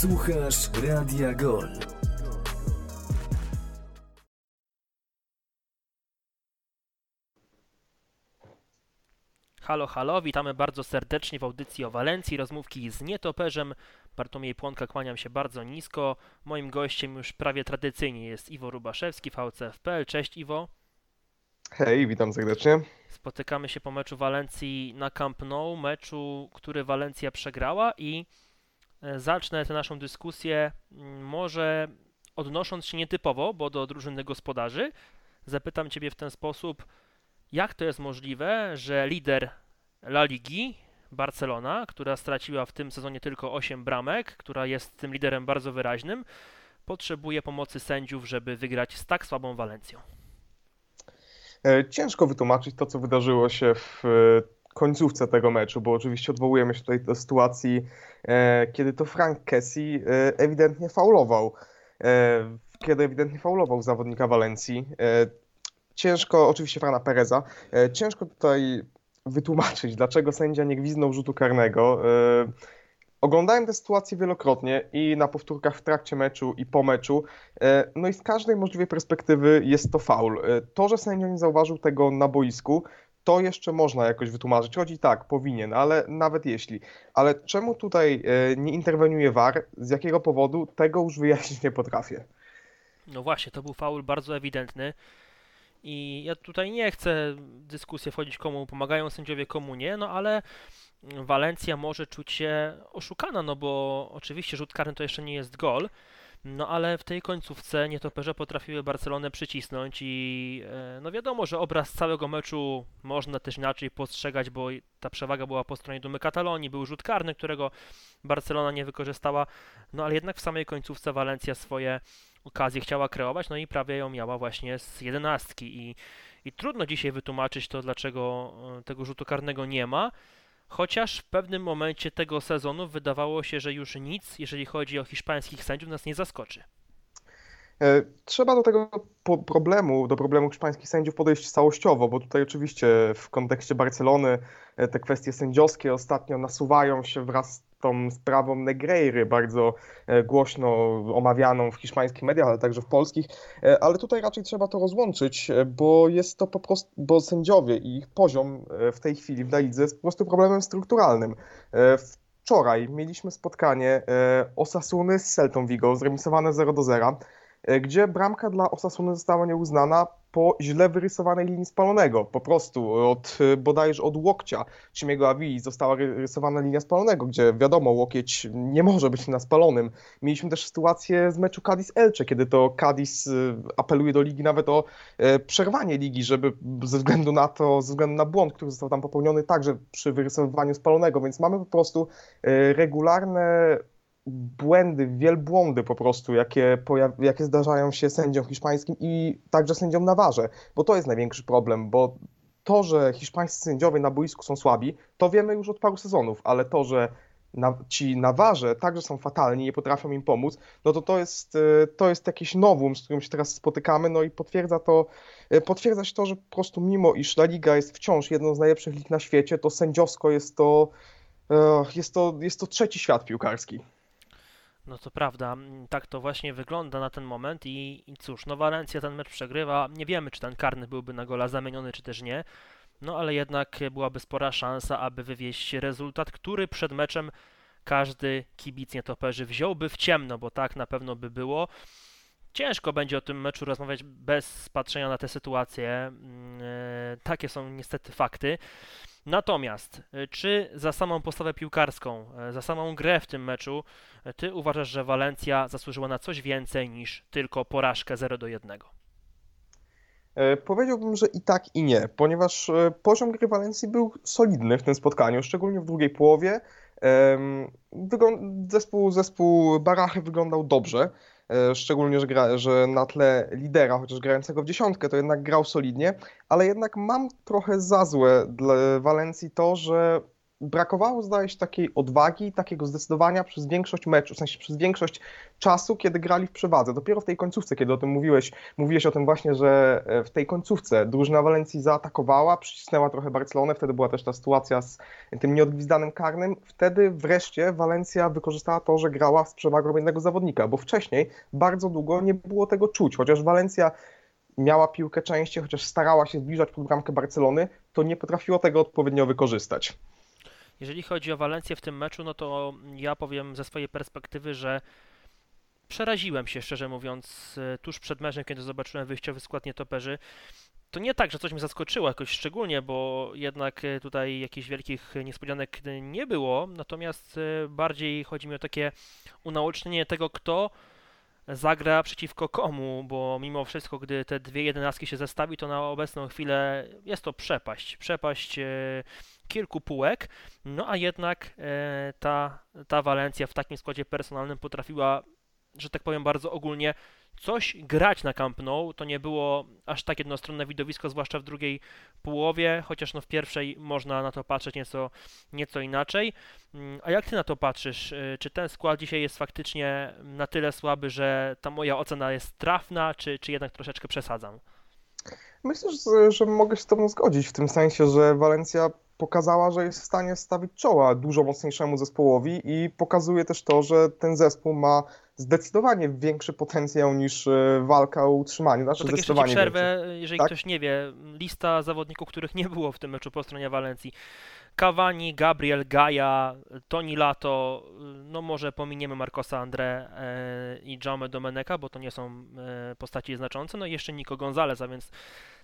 Słuchasz Radia Gol. Halo, halo, witamy bardzo serdecznie w audycji o Walencji, rozmówki z nietoperzem. Bartłomiej Płonka, kłaniam się bardzo nisko. Moim gościem już prawie tradycyjnie jest Iwo Rubaszewski, VCFPL. Cześć Iwo. Hej, witam serdecznie. Spotykamy się po meczu Walencji na Camp Nou, meczu, który Walencja przegrała i zacznę tę naszą dyskusję mm, może odnosząc się nietypowo, bo do drużyny gospodarzy. Zapytam Ciebie w ten sposób, jak to jest możliwe, że lider La Ligi, Barcelona, która straciła w tym sezonie tylko 8 bramek, która jest tym liderem bardzo wyraźnym, potrzebuje pomocy sędziów, żeby wygrać z tak słabą Walencją? E, ciężko wytłumaczyć to, co wydarzyło się w e, końcówce tego meczu, bo oczywiście odwołujemy się tutaj do sytuacji, e, kiedy to Frank Kessie ewidentnie faulował. Kiedy ewidentnie faulował zawodnika Walencji. Ciężko, oczywiście Frana Pereza, ciężko tutaj wytłumaczyć, dlaczego sędzia nie gwiznął rzutu karnego. Oglądałem tę sytuację wielokrotnie i na powtórkach w trakcie meczu i po meczu. E, no i z każdej możliwej perspektywy jest to faul. E, to, że sędzia nie zauważył tego na boisku, to jeszcze można jakoś wytłumaczyć. Chodzi tak, powinien, ale nawet jeśli. Ale czemu tutaj e, nie interweniuje VAR? Z jakiego powodu? Tego już wyjaśnić nie potrafię. No właśnie, to był faul bardzo ewidentny. I ja tutaj nie chcę dyskusję wchodzić, komu pomagają sędziowie, komu nie, no ale Walencja może czuć się oszukana, no bo oczywiście rzut karny to jeszcze nie jest gol, no ale w tej końcówce nietoperze potrafiły Barcelonę przycisnąć i e, no wiadomo, że obraz całego meczu można też inaczej postrzegać, bo ta przewaga była po stronie Dumy Katalonii, był rzut karny, którego Barcelona nie wykorzystała, no ale jednak w samej końcówce Walencja swoje okazje chciała kreować, no i prawie ją miała właśnie z jedenastki. I, i trudno dzisiaj wytłumaczyć to, dlaczego e, tego rzutu karnego nie ma, Chociaż w pewnym momencie tego sezonu wydawało się, że już nic, jeżeli chodzi o hiszpańskich sędziów, nas nie zaskoczy. E, trzeba do tego problemu, do problemu hiszpańskich sędziów podejść całościowo, bo tutaj oczywiście w kontekście Barcelony e, te kwestie sędziowskie ostatnio nasuwają się wraz tą sprawą Negreiry, bardzo e, głośno omawianą w hiszpańskich mediach, ale także w polskich, e, ale tutaj raczej trzeba to rozłączyć, e, bo jest to po prostu, bo sędziowie i ich poziom w tej chwili w lidze jest po prostu problemem strukturalnym. Wczoraj mieliśmy spotkanie Osasuny z Celtą Vigo, zremisowane 0 do 0, gdzie bramka dla Osasuny została nieuznana po źle wyrysowanej linii spalonego. Po prostu od bodajże od łokcia Cimiego Avi została rysowana linia spalonego, gdzie wiadomo, łokieć nie może być na spalonym. Mieliśmy też sytuację z meczu Cadiz-Elche, kiedy to Cadiz y, apeluje do ligi nawet o e, przerwanie ligi, żeby ze względu na to, ze względu na błąd, który został tam popełniony także przy wyrysowywaniu spalonego, więc mamy po prostu regularne błędy, wielbłądy po prostu, jakie, jakie zdarzają się sędziom hiszpańskim i także sędziom na warze, bo to jest największy problem, bo to, że hiszpańscy sędziowie na boisku są słabi, to wiemy już od paru sezonów, ale to, że na, ci na warze także są fatalni, nie potrafią im pomóc, no to to jest, e, to jest jakieś nowum, z którym się teraz spotykamy, no i potwierdza to, e, potwierdza się to, że po prostu mimo iż La Liga jest wciąż jedną z najlepszych lig na świecie, to sędziowsko jest to, e, jest to, jest to trzeci świat piłkarski. No to prawda, mm, tak to właśnie wygląda na ten moment i, i cóż, no Walencja ten mecz przegrywa, nie wiemy czy ten karny byłby na gola zamieniony czy też nie, no ale jednak byłaby spora szansa, aby wywieźć rezultat, który przed meczem każdy kibic nietoperzy wziąłby w ciemno, bo tak na pewno by było. Ciężko będzie o tym meczu rozmawiać bez patrzenia na tę sytuację. Mm, e, takie są niestety fakty. Natomiast, y, czy za samą postawę piłkarską, y, za samą grę w tym meczu, y, ty uważasz, że Walencja zasłużyła na coś więcej niż tylko porażkę 0 do 1? E, powiedziałbym, że i tak i nie, ponieważ e, poziom gry Walencji był solidny w tym spotkaniu, szczególnie w drugiej połowie. Zespół, zespół Barachy wyglądał dobrze. E, szczególnie, że, gra, że na tle lidera, chociaż grającego w dziesiątkę, to jednak grał solidnie, ale jednak mam trochę za złe dla Walencji to, że brakowało, zdaje się, takiej odwagi, takiego zdecydowania przez większość meczu, w sensie przez większość czasu, kiedy grali w przewadze. Dopiero w tej końcówce, kiedy o tym mówiłeś, mówiłeś o tym właśnie, że e, w tej końcówce drużyna Walencji zaatakowała, przycisnęła trochę Barcelonę, wtedy była też ta sytuacja z tym nieodgwizdanym karnym. Wtedy wreszcie Walencja wykorzystała to, że grała z przewagą jednego zawodnika, bo wcześniej bardzo długo nie było tego czuć, chociaż Walencja miała piłkę częściej, chociaż starała się zbliżać pod bramkę Barcelony, to nie potrafiło tego odpowiednio wykorzystać. Jeżeli chodzi o Walencję w tym meczu, no to ja powiem ze swojej perspektywy, że przeraziłem się, szczerze mówiąc, e, tuż przed meczem, kiedy zobaczyłem wyjściowy skład nietoperzy. To nie tak, że coś mnie zaskoczyło jakoś szczególnie, bo jednak e, tutaj jakichś wielkich niespodzianek nie było, natomiast e, bardziej chodzi mi o takie unaocznienie tego, kto zagra przeciwko komu, bo mimo wszystko, gdy te dwie jedenastki się zestawi, to na obecną chwilę jest to przepaść. Przepaść kilku półek, no a jednak e, ta, ta Walencja w takim składzie personalnym potrafiła, że tak powiem bardzo ogólnie, coś grać na Camp Nou. To nie było aż tak jednostronne widowisko, zwłaszcza w drugiej połowie, chociaż no w pierwszej można na to patrzeć nieco, nieco inaczej. Mm, a jak ty na to patrzysz? E, czy ten skład dzisiaj jest faktycznie na tyle słaby, że ta moja ocena jest trafna, czy, czy jednak troszeczkę przesadzam? Myślę, że, że mogę się z Tobą zgodzić w tym sensie, że Walencja pokazała, że jest w stanie stawić czoła dużo mocniejszemu zespołowi i pokazuje też to, że ten zespół ma zdecydowanie większy potencjał niż e, walka o utrzymanie. Znaczy, to tak jeszcze przerwę, jeżeli tak? ktoś nie wie, lista zawodników, których nie było w tym meczu po stronie Walencji. Cavani, Gabriel, Gaia, Toni Lato, no może pominiemy Marcosa André e, i Jaume Domeneka, bo to nie są e, postaci znaczące, no i jeszcze Nico Gonzalez, a więc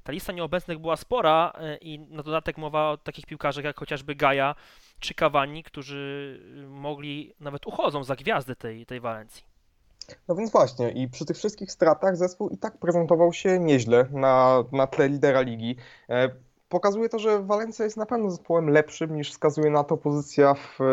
ta lista nieobecnych była spora e, i na dodatek mowa o takich piłkarzach jak chociażby Gaia czy Cavani, którzy mogli, nawet uchodzą za gwiazdy tej, tej Walencji. No więc właśnie, i przy tych wszystkich stratach zespół i tak prezentował się nieźle na, na tle lidera ligi pokazuje to, że Walencja jest na pewno zespołem lepszym niż wskazuje na to pozycja w e,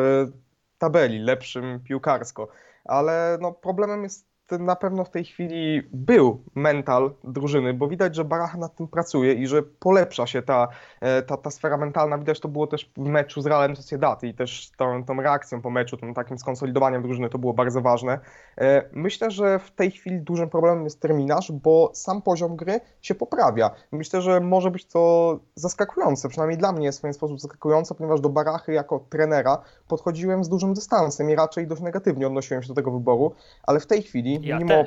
tabeli, lepszym piłkarsko. Ale no, problemem jest na pewno w tej chwili był mental drużyny, bo widać, że Baracha nad tym pracuje i że polepsza się ta, e, ta, ta sfera mentalna. Widać to było też w meczu z Realem Sociedad i też tą, tą reakcją po meczu, tym takim skonsolidowaniem drużyny to było bardzo ważne. E, myślę, że w tej chwili dużym problemem jest terminarz, bo sam poziom gry się poprawia. Myślę, że może być to zaskakujące, przynajmniej dla mnie jest w pewien sposób zaskakujące, ponieważ do Barachy jako trenera podchodziłem z dużym dystansem i raczej dość negatywnie odnosiłem się do tego wyboru, ale w tej chwili ja mimo,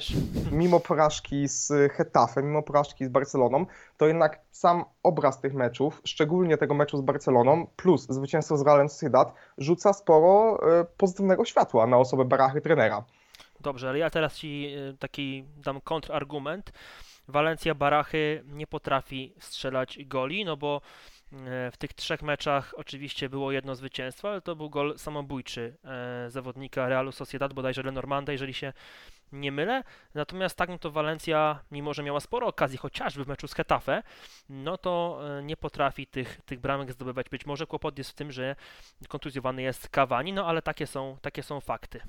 mimo porażki z Hetafem, mimo porażki z Barceloną, to jednak sam obraz tych meczów, szczególnie tego meczu z Barceloną, plus zwycięstwo z Realem Sociedad, rzuca sporo e, pozytywnego światła na osobę Barachy trenera. Dobrze, ale ja teraz Ci e, taki dam kontrargument. Walencja Barachy nie potrafi strzelać goli, no bo w tych trzech meczach oczywiście było jedno zwycięstwo, ale to był gol samobójczy e, zawodnika Realu Sociedad, bodajże Lenormanda, jeżeli się nie mylę. Natomiast tak, no to Walencja, mimo że miała sporo okazji, chociażby w meczu z Hetafe, no to e, nie potrafi tych, tych bramek zdobywać. Być może kłopot jest w tym, że kontuzjowany jest Cavani, no ale takie są, takie są fakty.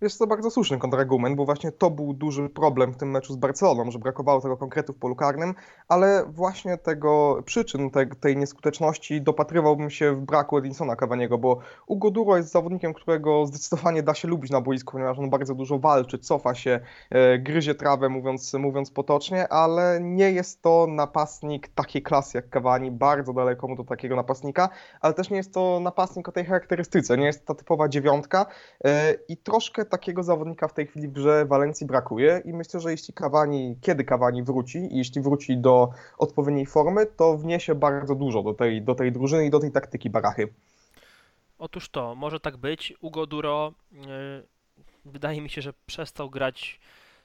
Jest to bardzo słuszny kontrargument, bo właśnie to był duży problem w tym meczu z Barceloną, że brakowało tego konkretu w polu karnym, ale właśnie tego przyczyn te, tej nieskuteczności dopatrywałbym się w braku Edinsona Cavaniego, bo Ugo Duro jest zawodnikiem, którego zdecydowanie da się lubić na boisku, ponieważ on bardzo dużo walczy, cofa się, e, gryzie trawę, mówiąc, mówiąc potocznie, ale nie jest to napastnik takiej klasy jak Cavani, bardzo daleko mu do takiego napastnika, ale też nie jest to napastnik o tej charakterystyce, nie jest ta typowa dziewiątka e, i troszkę takiego zawodnika w tej chwili w grze Walencji brakuje i myślę, że jeśli Cavani, kiedy Cavani wróci i jeśli wróci do odpowiedniej formy, to wniesie bardzo dużo do tej, do tej drużyny i do tej taktyki Barachy. Otóż to, może tak być. Ugo Duro yy, wydaje mi się, że przestał grać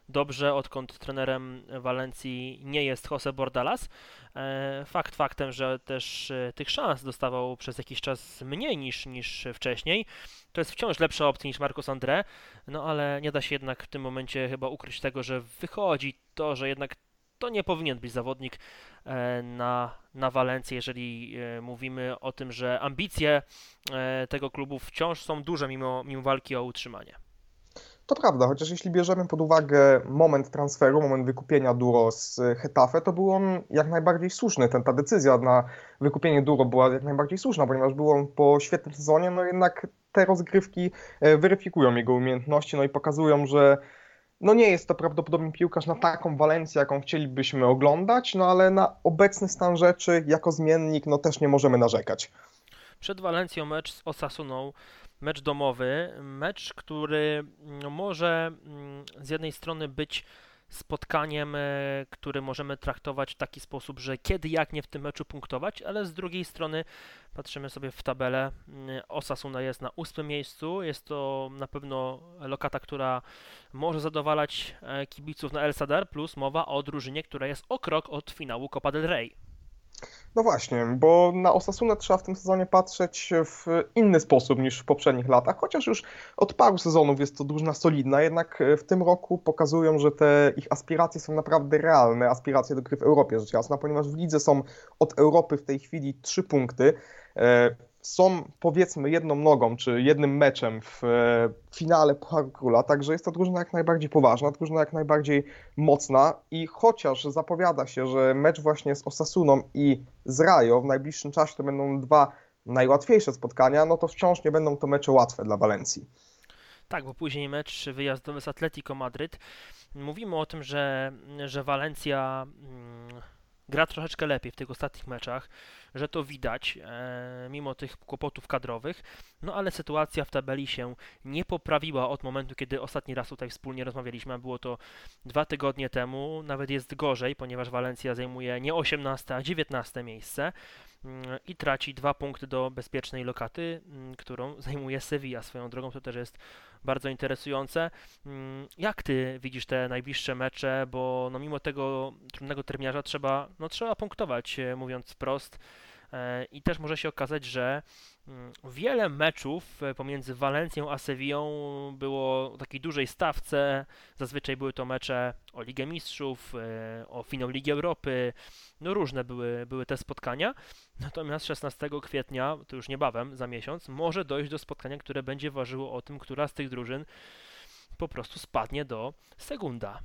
dobrze, odkąd trenerem Walencji nie jest Jose Bordalas. E, fakt faktem, że też e, tych szans dostawał przez jakiś czas mniej niż, niż wcześniej. To jest wciąż lepsza opcja niż Marcos André, no ale nie da się jednak w tym momencie chyba ukryć tego, że wychodzi to, że jednak to nie powinien być zawodnik e, na, na Walencję, jeżeli mówimy o tym, że ambicje tego klubu wciąż są duże mimo, mimo walki o utrzymanie. To prawda, chociaż jeśli bierzemy pod uwagę moment transferu, moment wykupienia Duro z Hetafe, to był on jak najbardziej słuszny. Ten, ta decyzja na wykupienie Duro była jak najbardziej słuszna, ponieważ był on po świetnym sezonie, no jednak te rozgrywki e, weryfikują jego umiejętności, no i pokazują, że no nie jest to prawdopodobnie piłkarz na taką Walencję, jaką chcielibyśmy oglądać, no ale na obecny stan rzeczy jako zmiennik no też nie możemy narzekać. Przed Walencją mecz z Osasuną, mecz domowy, mecz, który no, może mm, z jednej strony być spotkaniem, e, który możemy traktować w taki sposób, że kiedy jak nie w tym meczu punktować, ale z drugiej strony patrzymy sobie w tabelę. Mm, Osasuna jest na ósmym miejscu. Jest to na pewno lokata, która może zadowalać e, kibiców na El Sadar, plus mowa o drużynie, która jest o krok od finału Copa del Rey. No właśnie, bo na Osasunę trzeba w tym sezonie patrzeć w inny sposób niż w poprzednich latach, chociaż już od paru sezonów jest to drużyna solidna, jednak w tym roku pokazują, że te ich aspiracje są naprawdę realne, aspiracje do gry w Europie rzecz jasna, ponieważ w lidze są od Europy w tej chwili trzy punkty. Są powiedzmy jedną nogą czy jednym meczem w e, finale Pucharu Króla, także jest to drużyna jak najbardziej poważna, drużyna jak najbardziej mocna i chociaż zapowiada się, że mecz właśnie z Osasuną i z Rajo w najbliższym czasie to będą dwa najłatwiejsze spotkania, no to wciąż nie będą to mecze łatwe dla Walencji. Tak, bo później mecz wyjazdowy z Atletico Madryt. Mówimy o tym, że, że Walencja mm, gra troszeczkę lepiej w tych ostatnich meczach że to widać, e, mimo tych kłopotów kadrowych. No ale sytuacja w tabeli się nie poprawiła od momentu, kiedy ostatni raz tutaj wspólnie rozmawialiśmy, a było to dwa tygodnie temu. Nawet jest gorzej, ponieważ Walencja zajmuje nie 18, a 19 miejsce i traci dwa punkty do bezpiecznej lokaty, mm, którą zajmuje Sevilla swoją drogą. To też jest bardzo interesujące. Mm, jak ty widzisz te najbliższe mecze, bo no mimo tego trudnego terminarza trzeba, no trzeba punktować, e, mówiąc wprost. E, I też może się okazać, że mm, wiele meczów e, pomiędzy Walencją a Sewillą było o takiej dużej stawce. Zazwyczaj były to mecze o Ligę Mistrzów, e, o finał Ligi Europy. No różne były, były te spotkania. Natomiast 16 kwietnia, to już niebawem, za miesiąc, może dojść do spotkania, które będzie ważyło o tym, która z tych drużyn po prostu spadnie do Segunda.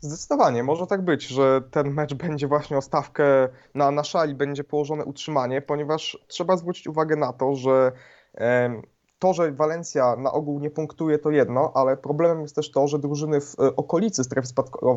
Zdecydowanie, może tak być, że ten mecz będzie właśnie o stawkę na, na szali, będzie położone utrzymanie, ponieważ trzeba zwrócić uwagę na to, że to, że Walencja na ogół nie punktuje, to jedno, ale problemem jest też to, że drużyny w e, okolicy strefy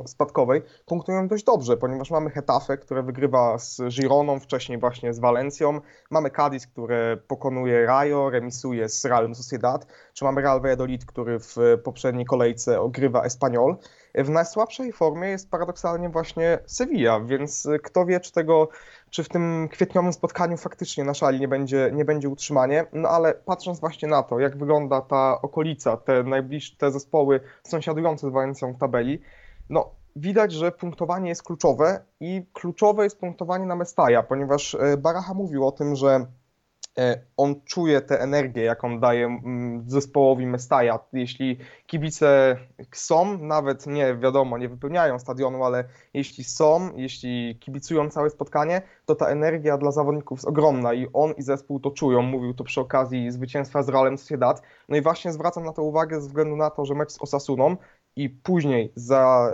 spadkowej punktują dość dobrze, ponieważ mamy Hetafe, które wygrywa z Gironą, wcześniej właśnie z Walencją, mamy Cadiz, które pokonuje Rayo, remisuje z Realem Sociedad, czy mamy Real Valladolid, który w poprzedniej kolejce ogrywa Espanyol. W najsłabszej formie jest paradoksalnie właśnie Sevilla, więc kto wie, czy tego czy w tym kwietniowym spotkaniu faktycznie na szali nie będzie, nie będzie utrzymanie, no ale patrząc właśnie na to, jak wygląda ta okolica, te najbliższe te zespoły sąsiadujące z Walencją w tabeli, no widać, że punktowanie jest kluczowe i kluczowe jest punktowanie na Mestaja, ponieważ e, Baracha mówił o tym, że on czuje tę energię, jaką daje mm, zespołowi Mestaja. Jeśli kibice są, nawet nie wiadomo, nie wypełniają stadionu, ale jeśli są, jeśli kibicują całe spotkanie, to ta energia dla zawodników jest ogromna i on i zespół to czują. Mówił to przy okazji zwycięstwa z Realem Sociedad. No i właśnie zwracam na to uwagę ze względu na to, że mecz z Osasuną i później za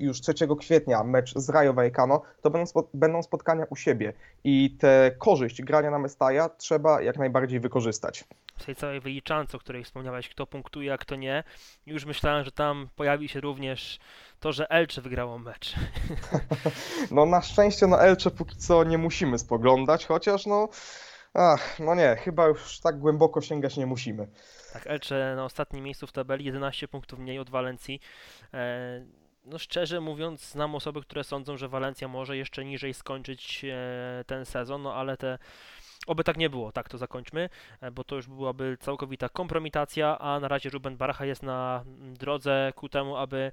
e, już 3 kwietnia mecz z Rayo Vallecano, to będą, będą spotkania u siebie i tę korzyść grania na Mestaja trzeba jak najbardziej wykorzystać. W tej całej wyliczance, o której wspomniałeś, kto punktuje, a kto nie, już myślałem, że tam pojawi się również to, że Elcze wygrało mecz. No na szczęście na Elcze póki co nie musimy spoglądać, chociaż no, ach, no nie, chyba już tak głęboko sięgać nie musimy. Tak, Elche na ostatnim miejscu w tabeli, 11 punktów mniej od Walencji. E, no szczerze mówiąc, znam osoby, które sądzą, że Walencja może jeszcze niżej skończyć e, ten sezon, no ale te Oby tak nie było, tak to zakończmy, e, bo to już byłaby całkowita kompromitacja, a na razie Ruben Baracha jest na drodze ku temu, aby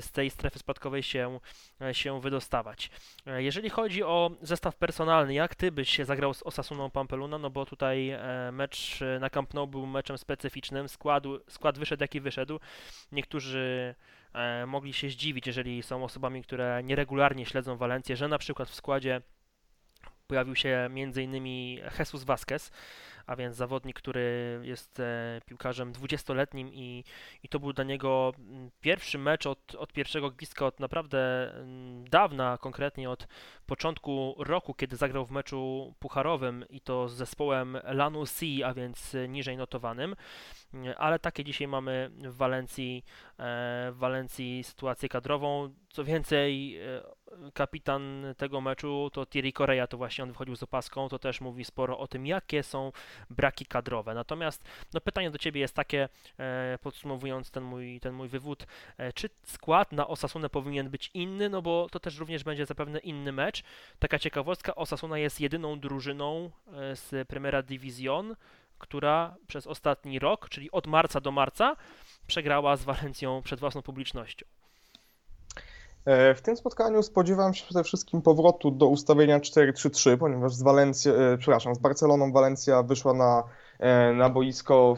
z tej strefy spadkowej się, e, się wydostawać. E, jeżeli chodzi o zestaw personalny, jak ty byś się zagrał z Osasuną Pampeluna, no bo tutaj mecz na Camp Nou był meczem specyficznym, skład, skład wyszedł jaki wyszedł. Niektórzy mogli się zdziwić, jeżeli są osobami, które nieregularnie śledzą Walencję, że na przykład w składzie pojawił się m.in. Jesus Vasquez, a więc zawodnik, który jest e, piłkarzem 20-letnim i, i to był dla niego mm, pierwszy mecz od, od pierwszego gwizdka od naprawdę mm, dawna, konkretnie od początku roku, kiedy zagrał w meczu pucharowym i to z zespołem Lanussi, a więc niżej notowanym ale takie dzisiaj mamy w Walencji, w Walencji sytuację kadrową. Co więcej, kapitan tego meczu to Thierry Correa, to właśnie on wychodził z opaską, to też mówi sporo o tym, jakie są braki kadrowe. Natomiast no, pytanie do Ciebie jest takie, e, podsumowując ten mój, ten mój wywód, e, czy skład na Osasunę powinien być inny, no bo to też również będzie zapewne inny mecz. Taka ciekawostka, Osasuna jest jedyną drużyną e, z Primera Division, która przez ostatni rok, czyli od marca do marca, przegrała z Walencją przed własną publicznością. E, w tym spotkaniu spodziewam się przede wszystkim powrotu do ustawienia 4-3-3, ponieważ z, Walencji, e, przepraszam, z Barceloną Walencja wyszła na, e, na boisko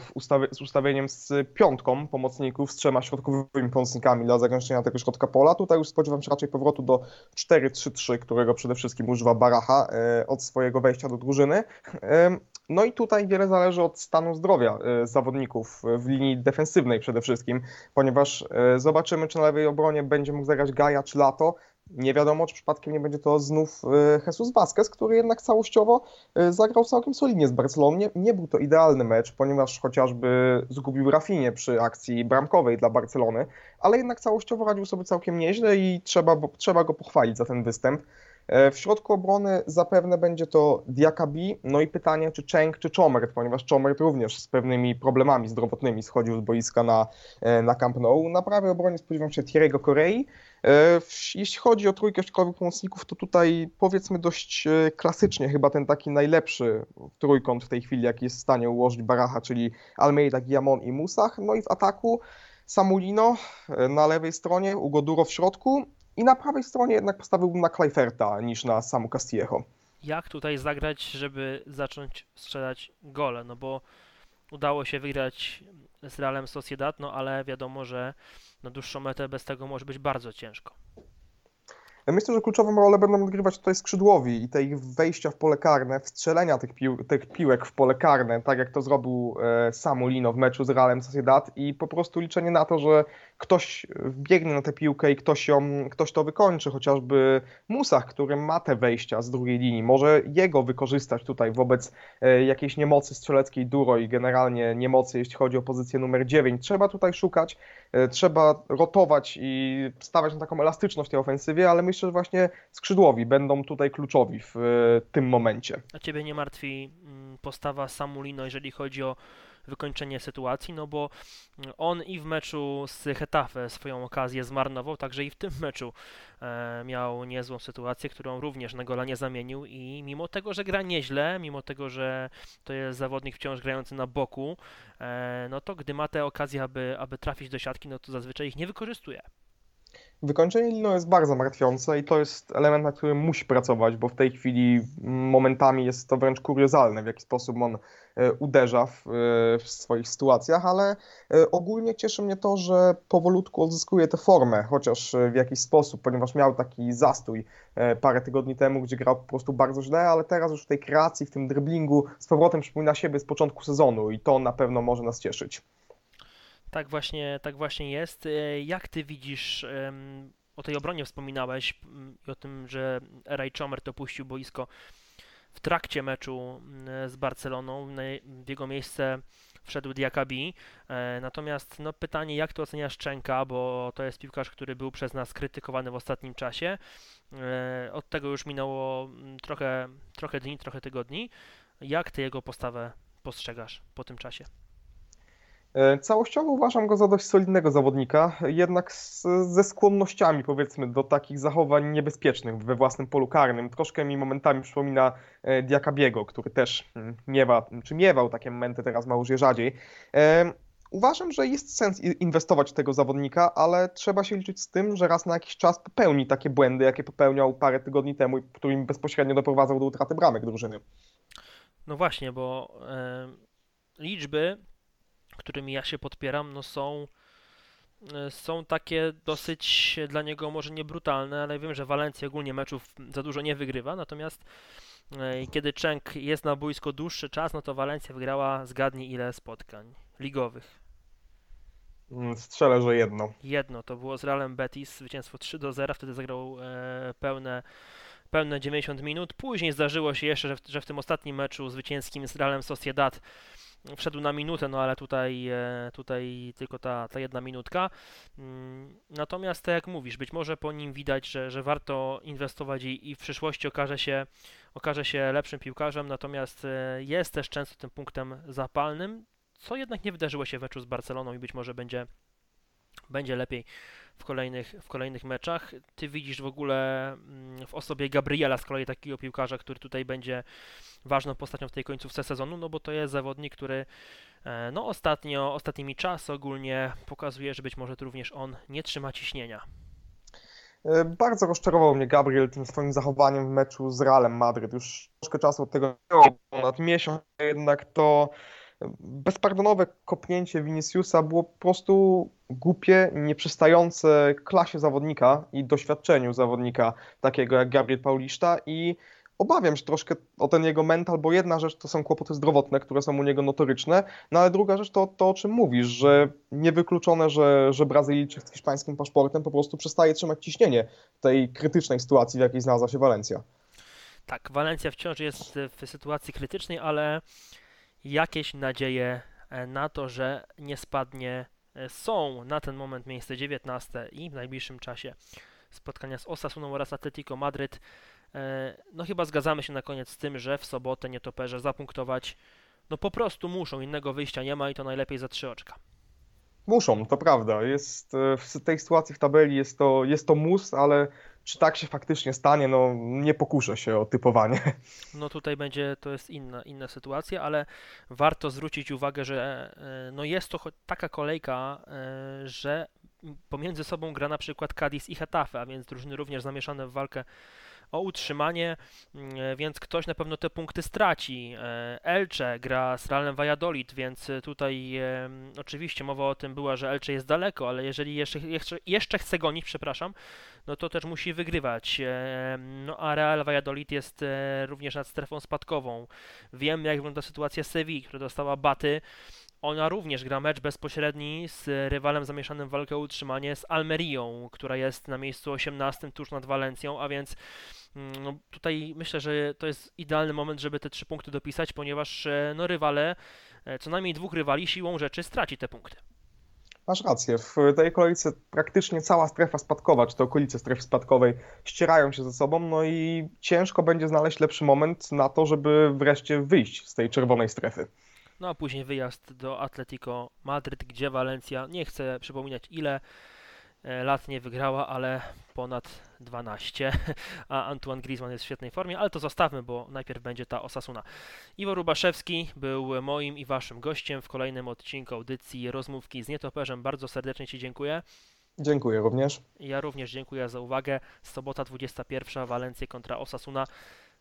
z ustawieniem z piątką pomocników, z trzema środkowymi pomocnikami dla zagęszczenia tego środka pola. Tutaj już spodziewam się raczej powrotu do 4-3-3, którego przede wszystkim używa Baracha od swojego wejścia do drużyny. No i tutaj wiele zależy od stanu zdrowia e, zawodników w linii defensywnej przede wszystkim, ponieważ e, zobaczymy, czy na lewej obronie będzie mógł zagrać Gaja czy Lato. Nie wiadomo, czy przypadkiem nie będzie to znów Jesus Vazquez, który jednak całościowo zagrał całkiem solidnie z Barceloną. Nie, nie był to idealny mecz, ponieważ chociażby zgubił Rafinie przy akcji bramkowej dla Barcelony, ale jednak całościowo radził sobie całkiem nieźle i trzeba, trzeba go pochwalić za ten występ. E, w środku obrony zapewne będzie to Diakabi, no i pytanie, czy Cheng, czy Chomert, ponieważ Chomert również z pewnymi problemami zdrowotnymi schodził z boiska na, e, na Camp Nou. Na prawej obronie spodziewam się Thierry'ego Korei. E, jeśli chodzi o trójkę środkowych pomocników, to tutaj powiedzmy dość klasycznie chyba ten taki najlepszy trójkąt w tej chwili, jaki jest w stanie ułożyć Baracha, czyli Almeida, Guillamon i Musach. No i w ataku Samulino na lewej stronie, Ugoduro w środku i na prawej stronie jednak postawiłbym na Kleiferta niż na Samu Castillejo. Jak tutaj zagrać, żeby zacząć strzelać gole? No bo udało się wygrać z Realem Sociedad, no ale wiadomo, że na dłuższą metę bez tego może być bardzo ciężko. Myślę, że kluczową rolę będą odgrywać tutaj skrzydłowi i te ich wejścia w pole karne, wstrzelenia tych, pił tych piłek w pole karne, tak jak to zrobił e, Samulino w meczu z Realem Sociedad i po prostu liczenie na to, że ktoś wbiegnie na tę piłkę i ktoś, ją, ktoś to wykończy, chociażby Musach, który ma te wejścia z drugiej linii, może jego wykorzystać tutaj wobec e, jakiejś niemocy strzeleckiej Duro i generalnie niemocy, jeśli chodzi o pozycję numer 9. Trzeba tutaj szukać, e, trzeba rotować i stawiać na taką elastyczność tej ofensywie, ale myślę, że właśnie skrzydłowi będą tutaj kluczowi w e, tym momencie. A Ciebie nie martwi mm, postawa Samulino, jeżeli chodzi o wykończenie sytuacji, no bo on i w meczu z Hetafe swoją okazję zmarnował, także i w tym meczu e, miał niezłą sytuację, którą również na gola nie zamienił i mimo tego, że gra nieźle, mimo tego, że to jest zawodnik wciąż grający na boku, e, no to gdy ma te okazje, aby, aby trafić do siatki, no to zazwyczaj ich nie wykorzystuje. Wykończenie Lino jest bardzo martwiące i to jest element, na którym musi pracować, bo w tej chwili momentami jest to wręcz kuriozalne, w jaki sposób on e, uderza w, e, w swoich sytuacjach, ale e, ogólnie cieszy mnie to, że powolutku odzyskuje tę formę, chociaż w jakiś sposób, ponieważ miał taki zastój parę tygodni temu, gdzie grał po prostu bardzo źle, ale teraz już w tej kreacji, w tym driblingu z powrotem przypomina siebie z początku sezonu i to na pewno może nas cieszyć. Tak właśnie, tak właśnie jest. E, jak ty widzisz, o tej obronie wspominałeś i o tym, że Ray Chomert opuścił boisko w trakcie meczu z Barceloną. W jego miejsce wszedł Diakabi. E, natomiast no, pytanie, jak to oceniasz Szczęka, bo to jest piłkarz, który był przez nas krytykowany w ostatnim czasie. E, od tego już minęło trochę, trochę dni, trochę tygodni. Jak ty jego postawę postrzegasz po tym czasie? E, całościowo uważam go za dość solidnego zawodnika, jednak z, ze skłonnościami powiedzmy do takich zachowań niebezpiecznych we własnym polu karnym. Troszkę mi momentami przypomina e, Diakabiego, który też mm, miewa, czy miewał takie momenty, teraz ma już rzadziej. E, uważam, że jest sens inwestować w tego zawodnika, ale trzeba się liczyć z tym, że raz na jakiś czas popełni takie błędy, jakie popełniał parę tygodni temu, którymi bezpośrednio doprowadzał do utraty bramek drużyny. No właśnie, bo liczby którymi ja się podpieram, no są, e, są takie dosyć dla niego może nie brutalne, ale wiem, że Walencja ogólnie meczów za dużo nie wygrywa, natomiast E, kiedy Czeng jest na boisku dłuższy czas, no to Walencja wygrała, zgadnij ile spotkań ligowych. Strzelę, że jedno. Jedno, to było z Realem Betis, zwycięstwo 3 do 0, wtedy zagrał e, pełne, pełne 90 minut. Później zdarzyło się jeszcze, że w, że w tym ostatnim meczu zwycięskim z Realem Sociedad wszedł na minutę, no ale tutaj, e, tutaj tylko ta, ta jedna minutka. Mm, Natomiast tak jak mówisz, być może po nim widać, że, że warto inwestować i, i w przyszłości okaże się, okaże się lepszym piłkarzem, natomiast e, jest też często tym punktem zapalnym, co jednak nie wydarzyło się w meczu z Barceloną i być może będzie, będzie lepiej w kolejnych, w kolejnych meczach. Ty widzisz w ogóle mm, w osobie Gabriela z kolei takiego piłkarza, który tutaj będzie ważną postacią w tej końcówce sezonu, no bo to jest zawodnik, który e, no ostatnio, ostatnimi czasy ogólnie pokazuje, że być może tu również on nie trzyma ciśnienia. E, Bardzo rozczarował mnie Gabriel tym swoim zachowaniem w meczu z Realem Madryt. Już troszkę czasu od tego minęło, ponad miesiąc, jednak to bezpardonowe kopnięcie Viniciusa było po prostu głupie, nieprzystające klasie zawodnika i doświadczeniu zawodnika takiego jak Gabriel Paulista i obawiam się troszkę o ten jego mental, bo jedna rzecz to są kłopoty zdrowotne, które są u niego notoryczne, no ale druga rzecz to to, o czym mówisz, że niewykluczone, że, że Brazylijczyk z hiszpańskim paszportem po prostu przestaje trzymać ciśnienie tej krytycznej sytuacji, w jakiej znalazła się Walencja. Tak, Walencja wciąż jest w sytuacji krytycznej, ale jakieś nadzieje e, na to, że nie spadnie e, są na ten moment miejsce 19 i w najbliższym czasie spotkania z Osasuną oraz Atletico Madryt. E, No chyba zgadzamy się na koniec z tym, że w sobotę nietoperze zapunktować no po prostu muszą, innego wyjścia nie ma i to najlepiej za trzy oczka. Muszą, to prawda. Jest, w tej sytuacji w tabeli jest to, jest to mus, ale czy tak się faktycznie stanie, no nie pokuszę się o typowanie. No tutaj będzie, to jest inna, inna sytuacja, ale warto zwrócić uwagę, że e, no jest to taka kolejka, e, że pomiędzy sobą gra na przykład Cadiz i Hetafe, a więc drużyny również zamieszane w walkę o utrzymanie, mm, e, więc ktoś na pewno te punkty straci. E, Elche gra z Realem Valladolid, więc e, tutaj e, oczywiście mowa o tym była, że Elche jest daleko, ale jeżeli jeszcze, jeszcze, jeszcze chce gonić, przepraszam, no to też musi wygrywać. E, No a Real Valladolid jest e, również nad strefą spadkową. Wiem, jak wygląda sytuacja Sevilla, która dostała baty. Ona również gra mecz bezpośredni z rywalem zamieszanym w walkę o utrzymanie z Almerią, która jest na miejscu 18 tuż nad Walencją, a więc mm, no, tutaj myślę, że to jest idealny moment, żeby te trzy punkty dopisać, ponieważ e, no, rywale, co najmniej dwóch rywali siłą rzeczy straci te punkty. Masz rację, w tej kolejce praktycznie cała strefa spadkowa, czy te okolice strefy spadkowej ścierają się ze sobą, no i ciężko będzie znaleźć lepszy moment na to, żeby wreszcie wyjść z tej czerwonej strefy. No a później wyjazd do Atletico Madryt, gdzie Walencja, nie chcę przypominać ile lat nie wygrała, ale ponad 12, a Antoine Griezmann jest w świetnej formie, ale to zostawmy, bo najpierw będzie ta Osasuna. Iwo Rubaszewski był moim i waszym gościem w kolejnym odcinku audycji Rozmówki z Nietoperzem. Bardzo serdecznie Ci dziękuję. Dziękuję również. Ja również dziękuję za uwagę. Sobota 21, Walencja kontra Osasuna.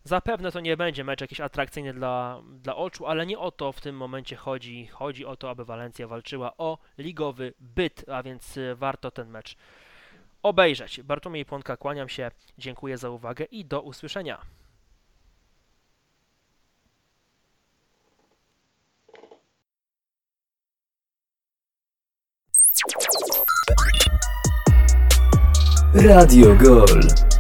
Zapewne to nie będzie mecz jakiś atrakcyjny dla, dla oczu, ale nie o to w tym momencie chodzi. Chodzi o to, aby Walencja walczyła o ligowy byt, a więc y, warto ten mecz obejrzeć. Bartłomiej Płonka, kłaniam się, dziękuję za uwagę i do usłyszenia. Radio Gol.